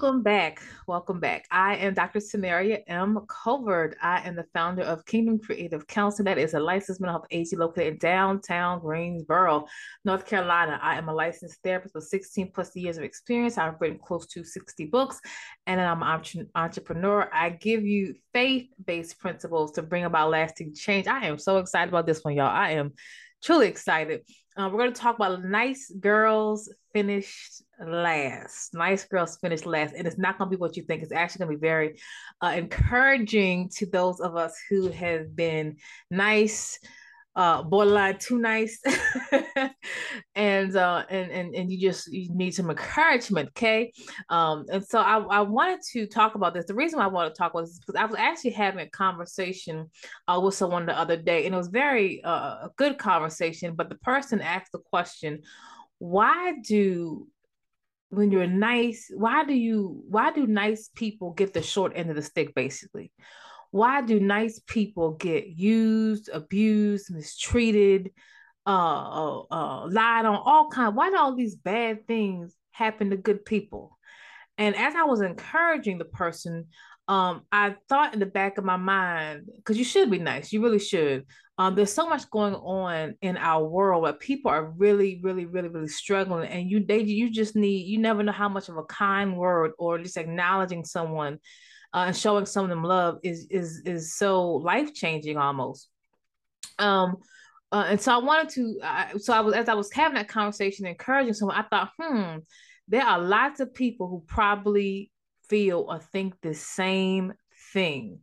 Welcome back. Welcome back. I am Dr. Samaria M. Colbert. I am the founder of Kingdom Creative Counseling. That is a licensed mental health agency located in downtown Greensboro, North Carolina. I am a licensed therapist with 16 plus years of experience. I've written close to 60 books, and I'm an entrepreneur. I give you faith based principles to bring about lasting change. I am so excited about this one, y'all. I am truly excited. Uh, we're going to talk about nice girls finished last. Nice girls finished last. And it's not going to be what you think. It's actually going to be very uh, encouraging to those of us who have been nice, uh, borderline too nice, and uh, and and and you just you need some encouragement, okay? Um, and so I, I wanted to talk about this. The reason I want to talk about this is because I was actually having a conversation uh, with someone the other day, and it was very uh, a good conversation. But the person asked the question, "Why do when you're nice why do you why do nice people get the short end of the stick basically why do nice people get used, abused, mistreated, uh, uh, uh, lied on, all kind? Why do all these bad things happen to good people? And as I was encouraging the person, um, I thought in the back of my mind, because you should be nice, you really should. Um, there's so much going on in our world where people are really, really, really, really struggling, and you they you just need you never know how much of a kind word or just acknowledging someone uh, and showing some of them love is is is so life changing almost. Um, uh, and so I wanted to. So I was as I was having that conversation, encouraging someone. I thought, hmm, there are lots of people who probably feel or think the same thing.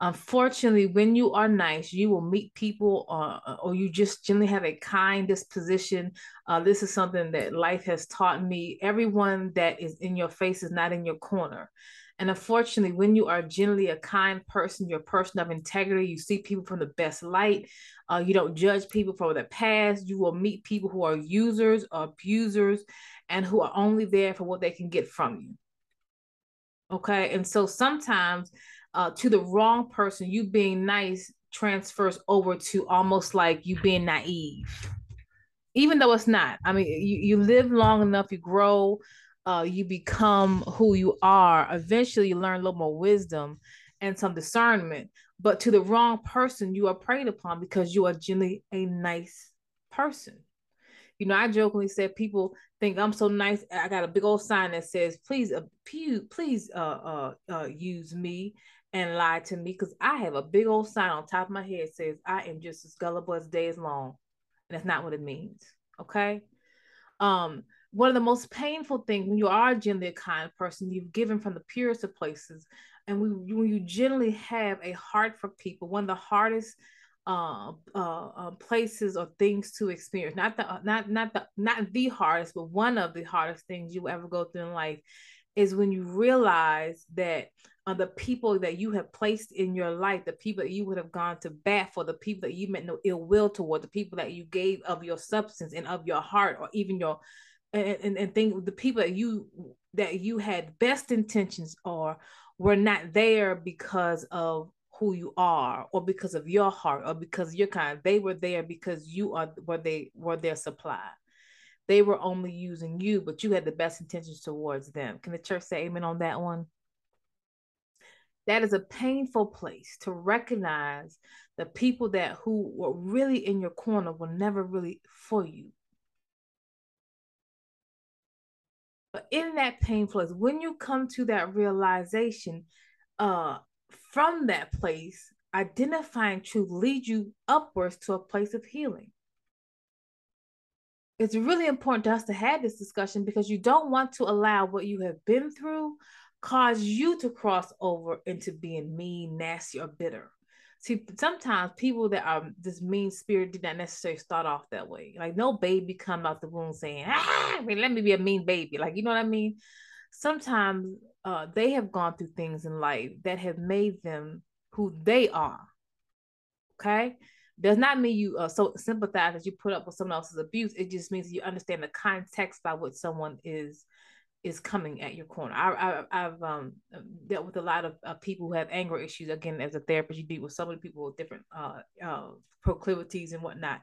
Unfortunately, when you are nice, you will meet people, uh, or you just generally have a kind disposition. Uh, this is something that life has taught me. Everyone that is in your face is not in your corner. And unfortunately, when you are generally a kind person, you're a person of integrity, you see people from the best light, uh, you don't judge people for their past, you will meet people who are users or abusers and who are only there for what they can get from you. Okay. And so sometimes uh, to the wrong person, you being nice transfers over to almost like you being naive, even though it's not. I mean, you, you live long enough, you grow, uh, you become who you are. Eventually, you learn a little more wisdom and some discernment. But to the wrong person, you are preyed upon because you are generally a nice person. You know, I jokingly said people think I'm so nice. I got a big old sign that says, "Please, uh, please, uh, uh, uh, use me and lie to me," because I have a big old sign on top of my head says, "I am just as gullible as day is long," and that's not what it means. Okay. Um, one of the most painful things when you are a generally a kind person, you've given from the purest of places. And we, when you generally have a heart for people, one of the hardest uh, uh, uh, places or things to experience, not the not not the not the hardest, but one of the hardest things you ever go through in life is when you realize that uh, the people that you have placed in your life, the people that you would have gone to bat for, the people that you meant no ill will toward, the people that you gave of your substance and of your heart, or even your and, and, and think the people that you that you had best intentions or were not there because of who you are or because of your heart or because you're kind. They were there because you are where they were their supply. They were only using you but you had the best intentions towards them. Can the church say amen on that one? That is a painful place to recognize the people that who were really in your corner were never really for you. But in that pain place, when you come to that realization, uh, from that place, identifying truth leads you upwards to a place of healing. It's really important to us to have this discussion because you don't want to allow what you have been through cause you to cross over into being mean, nasty, or bitter. See sometimes people that are this mean spirit did not necessarily start off that way. Like no baby come out the womb saying ah, let me be a mean baby. Like you know what i mean? Sometimes uh, they have gone through things in life that have made them who they are okay does not mean you uh, so sympathize that you put up with someone else's abuse it just means you understand the context by what someone is is coming at your corner. I, I, have um, dealt with a lot of uh, people who have anger issues. Again, as a therapist, you deal with so many people with different uh, uh, proclivities and whatnot.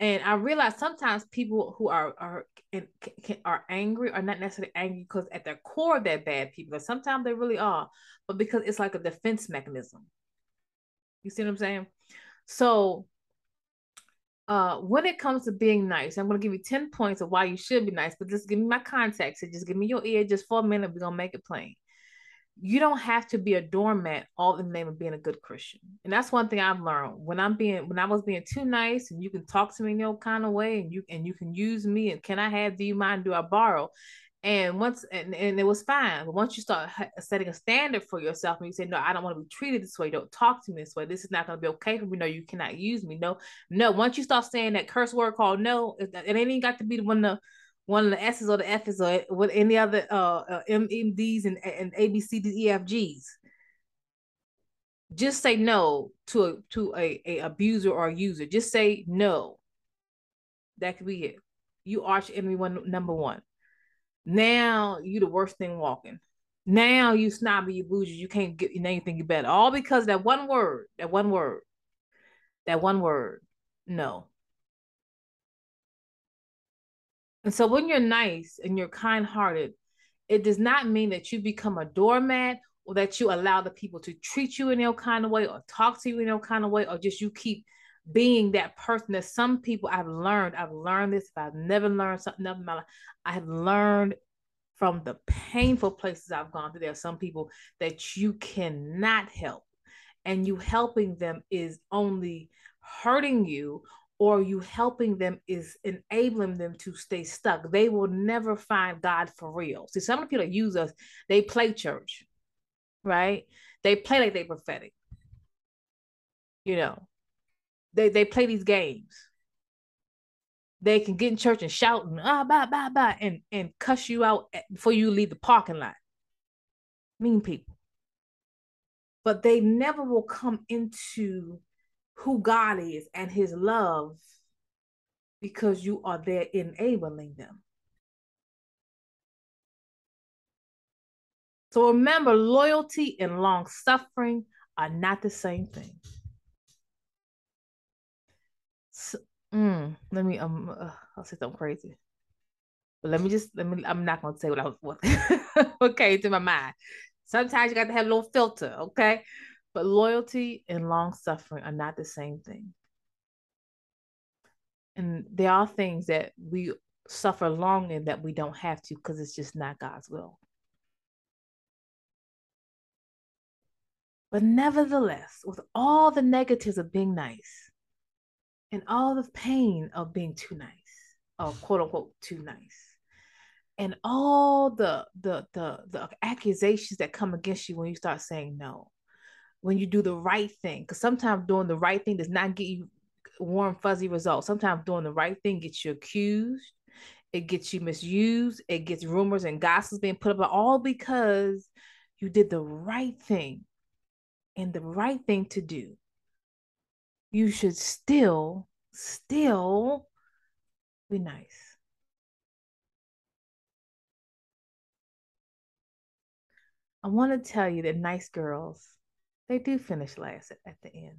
And I realize sometimes people who are are are angry are not necessarily angry because at their core they're bad people. Sometimes they really are, but because it's like a defense mechanism. You see what I'm saying? So uh when it comes to being nice i'm to give you 10 points of why you should be nice but just give me my context and just give me your ear just for a minute we're to make it plain you don't have to be a doormat all in the name of being a good christian and that's one thing i've learned when i'm being when i was being too nice and you can talk to me in your kind of way and you and you can use me and can i have do you mind do i borrow and once and, and it was fine. But once you start setting a standard for yourself and you say, No, I don't want to be treated this way, don't talk to me this way, this is not gonna be okay for me. No, you cannot use me. No, no. Once you start saying that curse word called no, it, it ain't even got to be the one the one of the S's or the F's or with any other uh, uh MMDs and, and ABCD EFGs. Just say no to a to a, a abuser or a user. Just say no. That could be it. You arch enemy one number one. Now you the worst thing walking. Now you snobby, you bougie, you can't get think you better. All because that one word, that one word, that one word, no. And so when you're nice and you're kind-hearted, it does not mean that you become a doormat or that you allow the people to treat you in your kind of way or talk to you in your kind of way or just you keep being that person that some people I've learned, I've learned this, if I've never learned something in my life, I have learned from the painful places I've gone through. There are some people that you cannot help, and you helping them is only hurting you, or you helping them is enabling them to stay stuck. They will never find God for real. See, some of the people that use us, they play church, right? They play like they're prophetic. You know, they they play these games. They can get in church and shout and ah bye bye bye and and cuss you out before you leave the parking lot. Mean people. But they never will come into who God is and his love because you are there enabling them. So remember, loyalty and long suffering are not the same thing. So, mm, let me um uh, I'll say something crazy. But let me just let me I'm not gonna say what I was what, what came to my mind. Sometimes you got to have a little filter, okay? But loyalty and long suffering are not the same thing. And there are things that we suffer long in that we don't have to because it's just not God's will. But nevertheless, with all the negatives of being nice, and all the pain of being too nice or quote unquote too nice and all the the the the accusations that come against you when you start saying no when you do the right thing because sometimes doing the right thing does not get you warm fuzzy results. Sometimes doing the right thing gets you accused it gets you misused it gets rumors and gossips being put up all because you did the right thing. And the right thing to do. You should still, still be nice. I want to tell you that nice girls, they do finish last at, the end.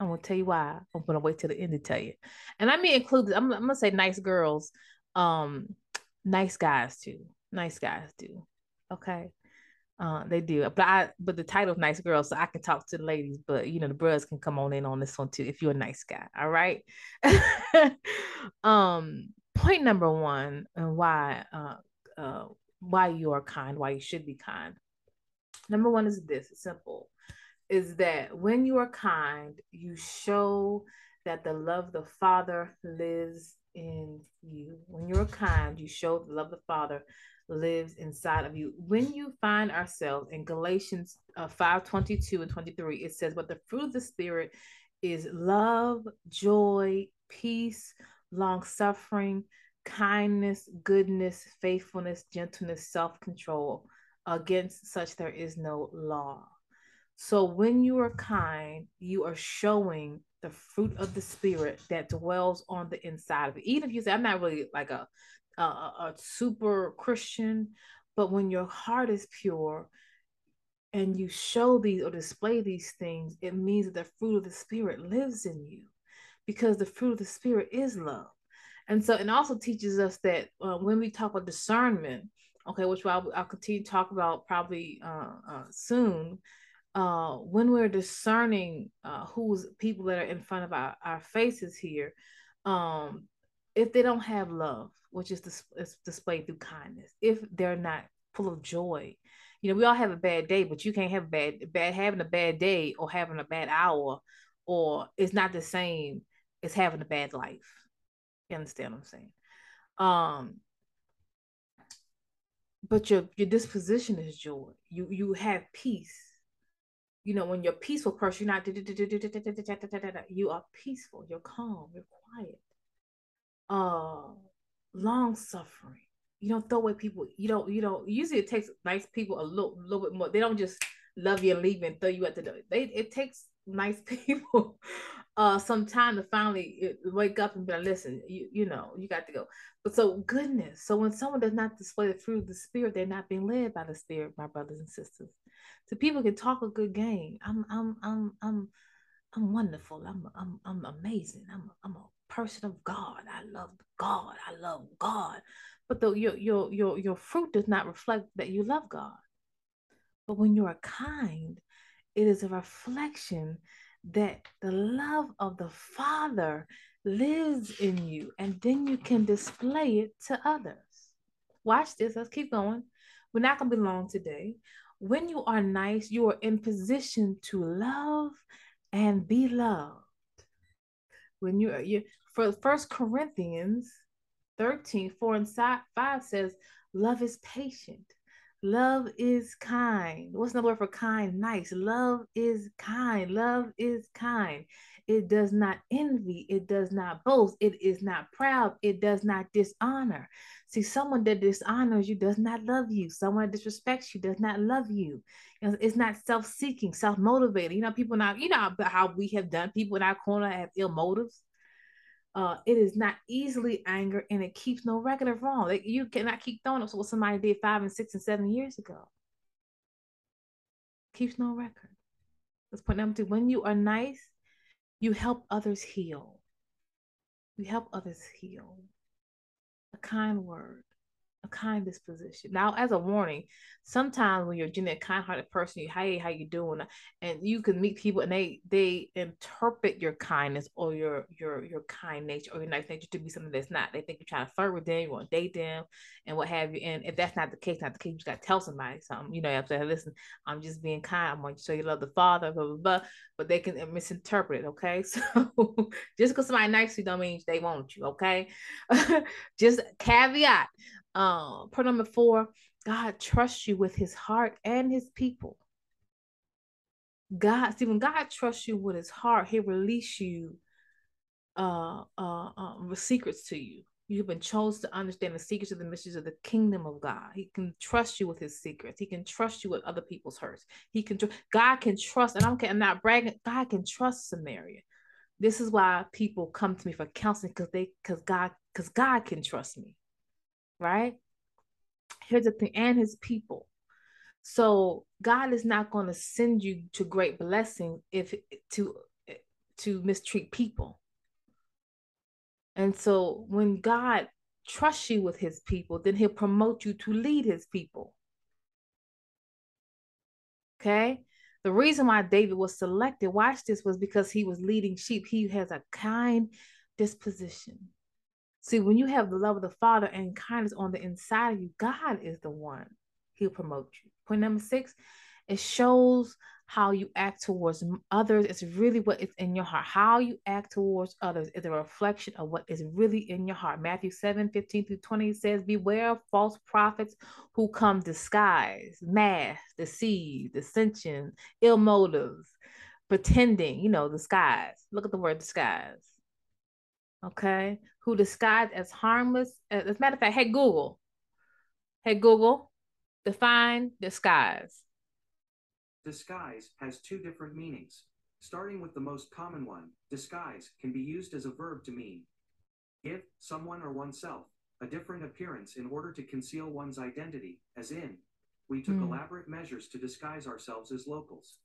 I'm gonna tell you why. I'm gonna wait till the end to tell you. And I mean include I'm, I'm gonna say nice girls, um, nice guys too. Nice guys do. Okay. Uh, they do, but I but the title title's nice girls, so I can talk to the ladies, but you know the bros can come on in on this one too if you're a nice guy. All right. um, point number one, and why uh, uh why you are kind, why you should be kind. Number one is this: it's simple, is that when you are kind, you show that the love of the Father lives in you. When you're kind, you show the love of the Father lives inside of you. When you find ourselves in Galatians uh, 5 22 and 23, it says, But the fruit of the Spirit is love, joy, peace, long suffering, kindness, goodness, faithfulness, gentleness, self control. Against such there is no law. So when you are kind, you are showing the fruit of the spirit that dwells on the inside of it. Even if you say, I'm not really like a a, a super Christian, but when your heart is pure and you show these or display these things, it means that the fruit of the Spirit lives in you. because the fruit of the spirit is love. And so, it also teaches us that uh, when we talk about discernment, okay, which I'll, I'll continue to talk about probably uh, uh, soon, uh, when we're discerning uh, who's people that are in front of our, our faces here, um, if they don't have love, which is, dis- is displayed through kindness, if they're not full of joy, you know, we all have a bad day, but you can't have bad bad having a bad day or having a bad hour, or it's not the same as having a bad life. You understand what I'm saying? Um, but your your disposition is joy. You you have peace. You know, when you're peaceful person, you're not you are peaceful, you're calm, you're quiet. Uh long suffering you don't throw away people. You don't, you don't, usually it takes nice people a little, little bit more. They don't just love you and leave and throw you at the door. They, it takes nice people uh some time to finally wake up and be like, listen, you, you know, you got to go. But so goodness. So when someone does not display the fruit of the spirit, they're not being led by the spirit, my brothers and sisters. So people can talk a good game. I'm, I'm, I'm, I'm, I'm wonderful. I'm, I'm, I'm amazing. I'm, I'm a person of God. I love God. I love God but though your, your, your, your fruit does not reflect that you love God. But when you are kind, it is a reflection that the love of the Father lives in you, and then you can display it to others. Watch this, let's keep going. We're not going to be long today. When you are nice, you are in position to love and be loved. When you are, you, for First Corinthians 13, 4 and 5 says, Love is patient. Love is kind. What's the word for kind? Nice. Love is kind. Love is kind. It does not envy. It does not boast. It is not proud. It does not dishonor. See, someone that dishonors you does not love you. Someone that disrespects you does not love you. It's not self-seeking, self-motivated. You know, people now, you know how we have done. People in our corner have ill motives uh, it is not easily angered and it keeps no record of wrong. Like you cannot keep throwing up what somebody did five and six and seven years ago. Keeps no record. Let's point number two. When you are nice, you help others heal. You help others heal. A kind word, a kind disposition. Now, as a warning, sometimes when you're a genuine, kind-hearted person, you hey, how you doing? And you can meet people and they they interpret your kindness or your your your kind nature or your nice nature to be something that's not. They think you're trying to flirt with them, you want to date them, and what have you. And if that's not the case, not the case, you got to tell somebody something. You know, you have to listen, I'm just being kind. I'm going to show you love the Father, blah blah blah. But they can uh, misinterpret it. Okay, so just because somebody nice you don't mean they want you. Okay, just caveat. Um, point number four God trusts you with his heart and his people. God, see, when God trusts you with his heart, he'll release you uh, uh, uh, secrets to you. You've been chosen to understand the secrets of the mysteries of the kingdom of God. He can trust you with his secrets. He can trust you with other people's hurts. He can, tr- God can trust, and I don't care, I'm not bragging, God can trust Samaria. This is why people come to me for counseling because they, because God, because God can trust me, right? here's the thing, and his people. So God is not going to send you to great blessing if to to mistreat people. And so when God trusts you with his people, then he'll promote you to lead his people. Okay? The reason why David was selected, watch this, was because he was leading sheep. He has a kind disposition. See, when you have the love of the Father and kindness on the inside of you, God is the one He'll promote you. Point number six, it shows how you act towards others. It's really what is in your heart. How you act towards others is a reflection of what is really in your heart. Matthew 7 15 through 20 says, Beware of false prophets who come disguised, masked, deceived, dissension, ill motives, pretending, you know, disguise. Look at the word disguise okay, who disguised as harmless. As a matter of fact, hey Google, hey Google, define disguise. Disguise has two different meanings. Starting with the most common one, disguise can be used as a verb to mean give someone or oneself a different appearance in order to conceal one's identity, as in, we took mm. elaborate measures to disguise ourselves as locals.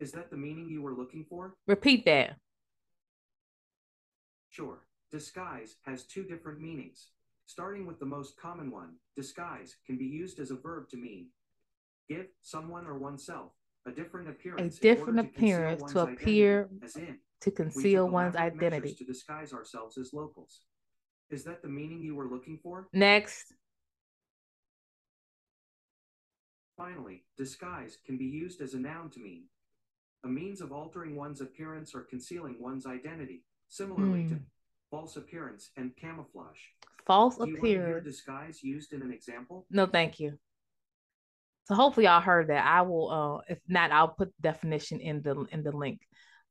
Is that the meaning you were looking for? Repeat that. Sure, disguise has two different meanings. Starting with the most common one, disguise can be used as a verb to mean give someone or oneself a different appearance. A different appearance to appear as in, to conceal one's identity. To disguise ourselves as locals. Is that the meaning you were looking for? Next. Finally, disguise can be used as a noun to mean a means of altering one's appearance or concealing one's identity, similarly to hmm. false appearance and camouflage. False Do appearance. disguise used in an example? No, thank you. So hopefully y'all heard that. I will uh if not, I'll put the definition in the in the link.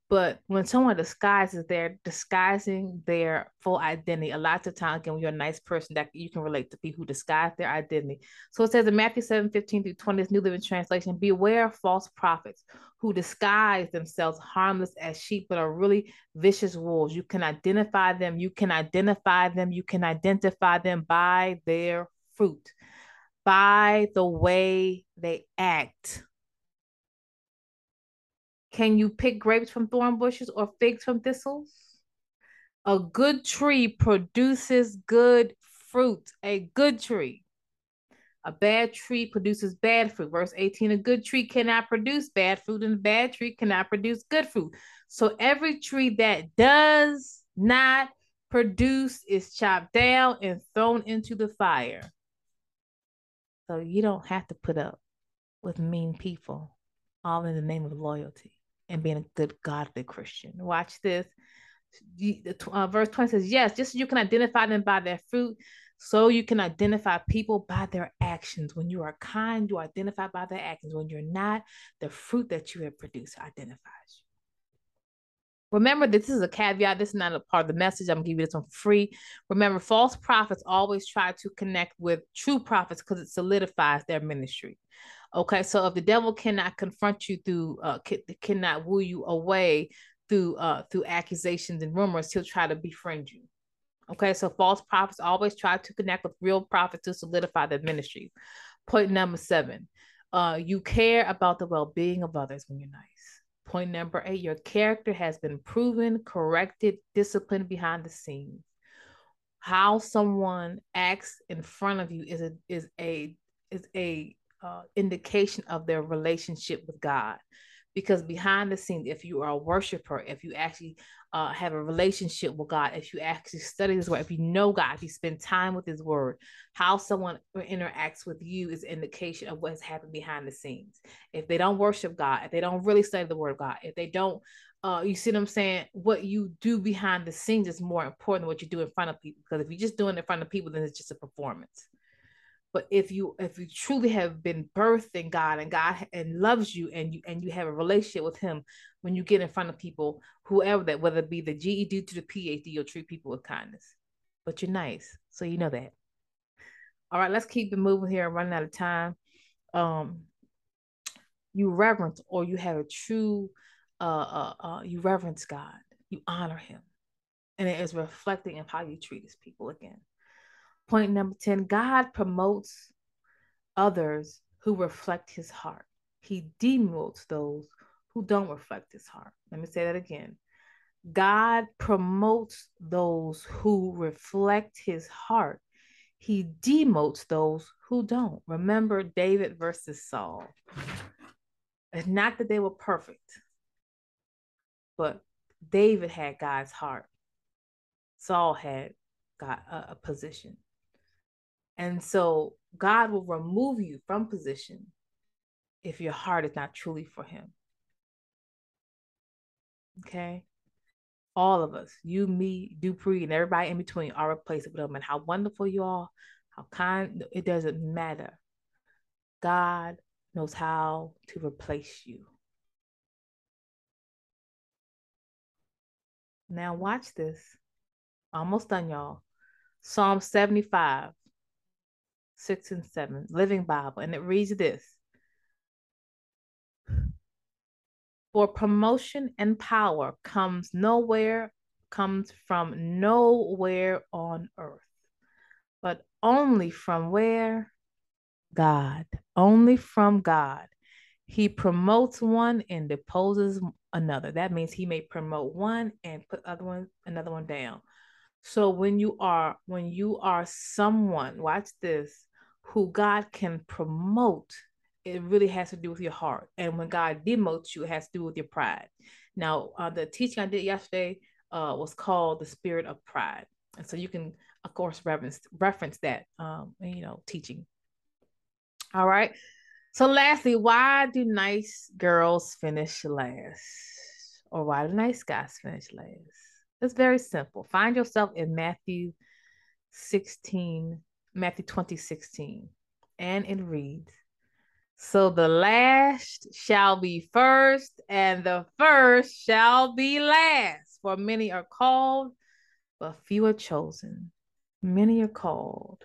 But when someone disguises, they're disguising their full identity. A lot of times, again, when you're a nice person, that you can relate to people who disguise their identity. So it says in Matthew 7 15 through 20, this New Living Translation Beware of false prophets who disguise themselves harmless as sheep, but are really vicious wolves. You can identify them. You can identify them. You can identify them by their fruit, by the way they act. Can you pick grapes from thorn bushes or figs from thistles? A good tree produces good fruit. A good tree. A bad tree produces bad fruit. Verse 18 A good tree cannot produce bad fruit, and a bad tree cannot produce good fruit. So every tree that does not produce is chopped down and thrown into the fire. So you don't have to put up with mean people, all in the name of loyalty and being a good godly Christian. Watch this. Uh, verse 20 says, Yes, just so you can identify them by their fruit, so you can identify people by their actions. When you are kind, you identify by their actions. When you're not, the fruit that you have produced identifies you. Remember, this is a caveat. This is not a part of the message. I'm gonna give you this one for free. Remember, false prophets always try to connect with true prophets because it solidifies their ministry. Okay, so if the devil cannot confront you through, uh, cannot woo you away through, uh, through accusations and rumors, he'll try to befriend you. Okay, so false prophets always try to connect with real prophets to solidify their ministry. Point number seven, uh, you care about the well-being of others when you're nice. Point number eight, your character has been proven, corrected, disciplined behind the scenes. How someone acts in front of you is a is a is a uh, indication of their relationship with God. Because behind the scenes, if you are a worshiper, if you actually uh, have a relationship with God, if you actually study His Word, if you know God, if you spend time with His Word, how someone interacts with you is indication of what has happened behind the scenes. If they don't worship God, if they don't really study the Word of God, if they don't, uh, you see what I'm saying? What you do behind the scenes is more important than what you do in front of people. Because if you're just doing it in front of people, then it's just a performance. But if you if you truly have been birthed in God and God and loves you and you and you have a relationship with Him, when you get in front of people, whoever that, whether it be the GED to the PhD, you'll treat people with kindness. But you're nice, so you know that. All right, let's keep it moving here. I'm running out of time. Um, you reverence or you have a true, uh, uh, uh, you reverence God, you honor Him, and it is reflecting of how you treat His people again. Point number 10 God promotes others who reflect his heart. He demotes those who don't reflect his heart. Let me say that again. God promotes those who reflect his heart. He demotes those who don't. Remember David versus Saul. It's not that they were perfect, but David had God's heart. Saul had got a, a position. And so God will remove you from position if your heart is not truly for Him. Okay? All of us, you, me, Dupree, and everybody in between are replaceable. with Him. And how wonderful you are, how kind, it doesn't matter. God knows how to replace you. Now, watch this. Almost done, y'all. Psalm 75 6 and 7, Living Bible, and it reads this For promotion and power comes nowhere, comes from nowhere on earth, but only from where? God, only from God. He promotes one and deposes another. That means he may promote one and put other one another one down. So when you are when you are someone, watch this, who God can promote, it really has to do with your heart. And when God demotes you, it has to do with your pride. Now, uh, the teaching I did yesterday uh, was called the spirit of pride, and so you can, of course, reference reference that, um, you know, teaching. All right. So, lastly, why do nice girls finish last, or why do nice guys finish last? It's very simple. Find yourself in Matthew 16, Matthew 20, 16, and it reads, So the last shall be first, and the first shall be last. For many are called, but few are chosen. Many are called,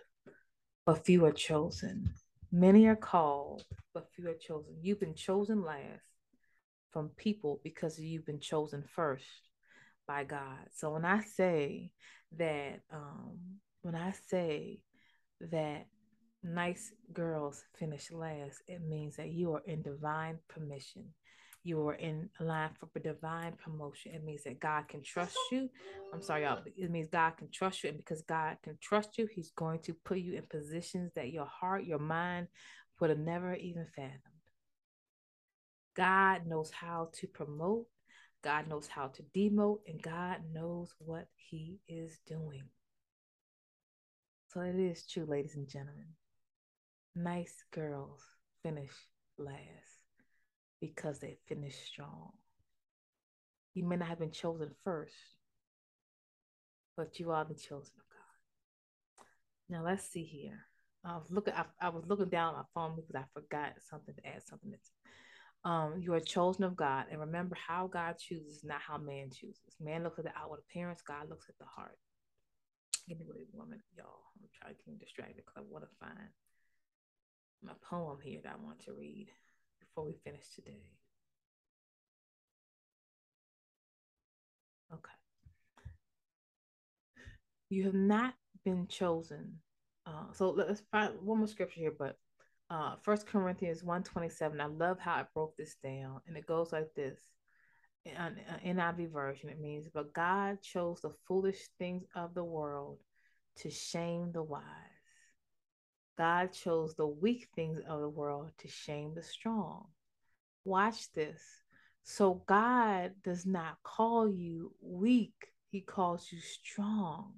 but few are chosen. Many are called, but few are chosen. You've been chosen last from people because you've been chosen first by God. So when I say that, um, when I say that nice girls finish last, it means that you are in divine permission. You are in line for divine promotion. It means that God can trust you. I'm sorry, y'all. It means God can trust you. And because God can trust you, He's going to put you in positions that your heart, your mind would have never even fathomed. God knows how to promote God knows how to demote, and God knows what He is doing. So it is true, ladies and gentlemen. Nice girls finish last because they finish strong. You may not have been chosen first, but you are the chosen of God. Now let's see here. I was looking. I, I was looking down my phone because I forgot something to add something that's um, you are chosen of God. And remember how God chooses, not how man chooses. Man looks at the outward appearance, God looks at the heart. One minute, y'all. I'm trying to get distracted because I want to find my poem here that I want to read before we finish today. Okay. You have not been chosen. Uh, so let's find one more scripture here, but uh first corinthians 127 i love how i broke this down and it goes like this in NIV version it means but god chose the foolish things of the world to shame the wise. God chose the weak things of the world to shame the strong. Watch this. So god does not call you weak he calls you strong.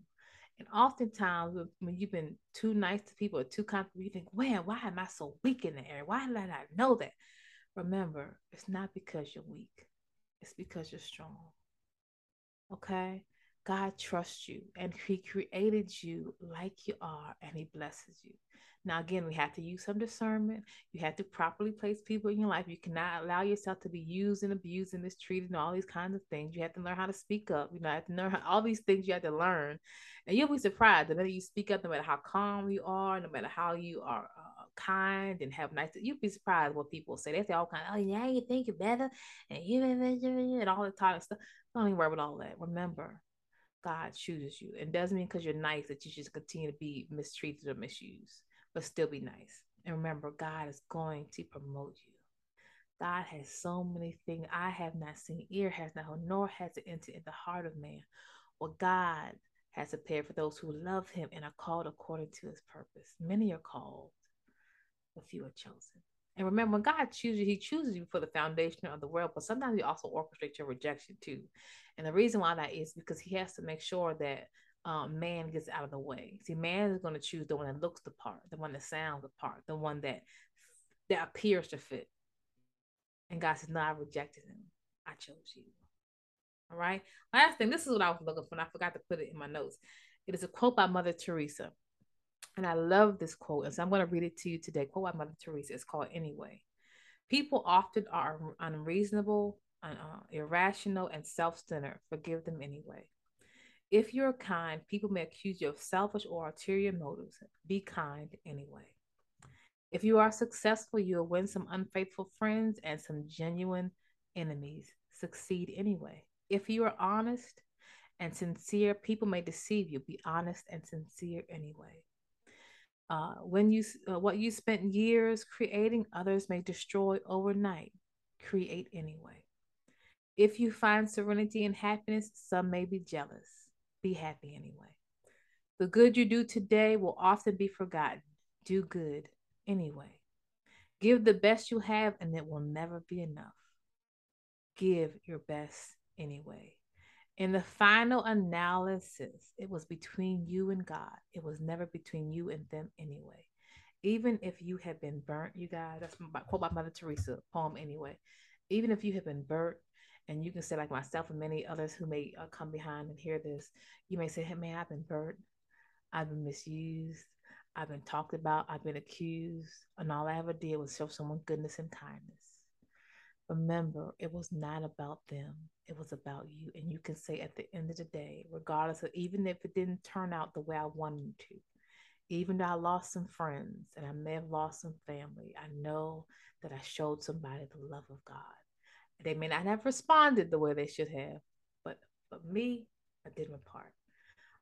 And oftentimes, when you've been too nice to people or too kind, you think, "Man, why am I so weak in the area? Why did I not know that?" Remember, it's not because you're weak; it's because you're strong. Okay, God trusts you, and He created you like you are, and He blesses you. Now, again, we have to use some discernment. You have to properly place people in your life. You cannot allow yourself to be used and abused and mistreated and all these kinds of things. You have to learn how to speak up. You know, have to learn how, all these things you have to learn. And you'll be surprised the minute you speak up, no matter how calm you are, no matter how you are uh, kind and have nice, You'd be surprised what people say. They say all kind of, oh, yeah, you think you're better and you and all the talk stuff. Don't even worry about all that. Remember, God chooses you. and doesn't mean because you're nice that you should continue to be mistreated or misused but still be nice. And remember, God is going to promote you. God has so many things I have not seen, ear has not heard, nor has it entered in the heart of man. What God has prepared for those who love him and are called according to his purpose. Many are called, but few are chosen. And remember, when God chooses you, he chooses you for the foundation of the world, but sometimes he also orchestrates your rejection too. And the reason why that is because he has to make sure that um, man gets out of the way. See, man is going to choose the one that looks the part, the one that sounds the part, the one that that appears to fit. And God says, "No, I rejected him. I chose you." All right. Last thing, this is what I was looking for, and I forgot to put it in my notes. It is a quote by Mother Teresa, and I love this quote, and so I'm going to read it to you today. Quote by Mother Teresa. It's called "Anyway." People often are unreasonable, uh, irrational, and self-centered. Forgive them anyway. If you're kind, people may accuse you of selfish or ulterior motives. Be kind anyway. If you are successful, you'll win some unfaithful friends and some genuine enemies. Succeed anyway. If you are honest and sincere, people may deceive you. Be honest and sincere anyway. Uh, when you uh, what you spent years creating, others may destroy overnight. Create anyway. If you find serenity and happiness, some may be jealous. Be happy anyway. The good you do today will often be forgotten. Do good anyway. Give the best you have, and it will never be enough. Give your best anyway. In the final analysis, it was between you and God. It was never between you and them anyway. Even if you had been burnt, you guys, that's my quote by Mother Teresa poem anyway. Even if you had been burnt, and you can say like myself and many others who may uh, come behind and hear this, you may say, "Hey, man, I've been burnt. I've been misused. I've been talked about. I've been accused, and all I ever did was show someone goodness and kindness." Remember, it was not about them. It was about you. And you can say at the end of the day, regardless of even if it didn't turn out the way I wanted to, even though I lost some friends and I may have lost some family, I know that I showed somebody the love of God. They may not have responded the way they should have, but but me, I did my part.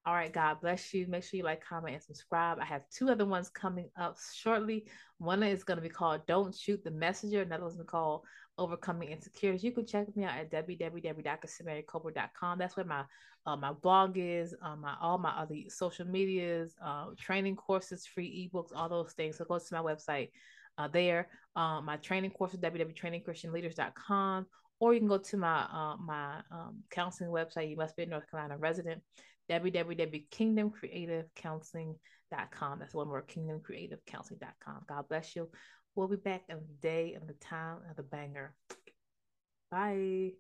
All right, God bless you. Make sure you like, comment, and subscribe. I have two other ones coming up shortly. One is going to be called Don't Shoot the Messenger. Another one's going to be called Overcoming Insecurities. You can check me out at www.drsamariacolbert.com. That's where my uh, my blog is, um, my all my other social medias, uh, training courses, free ebooks, all those things. So go to my website uh, there. Um, my training course is www.trainingchristianleaders.com or you can go to my uh, my um, counseling website. You must be a North Carolina resident www.kingdomcreativecounseling.com. That's one word, kingdomcreativecounseling.com. God bless you. We'll be back on the day and the time of the banger. Bye.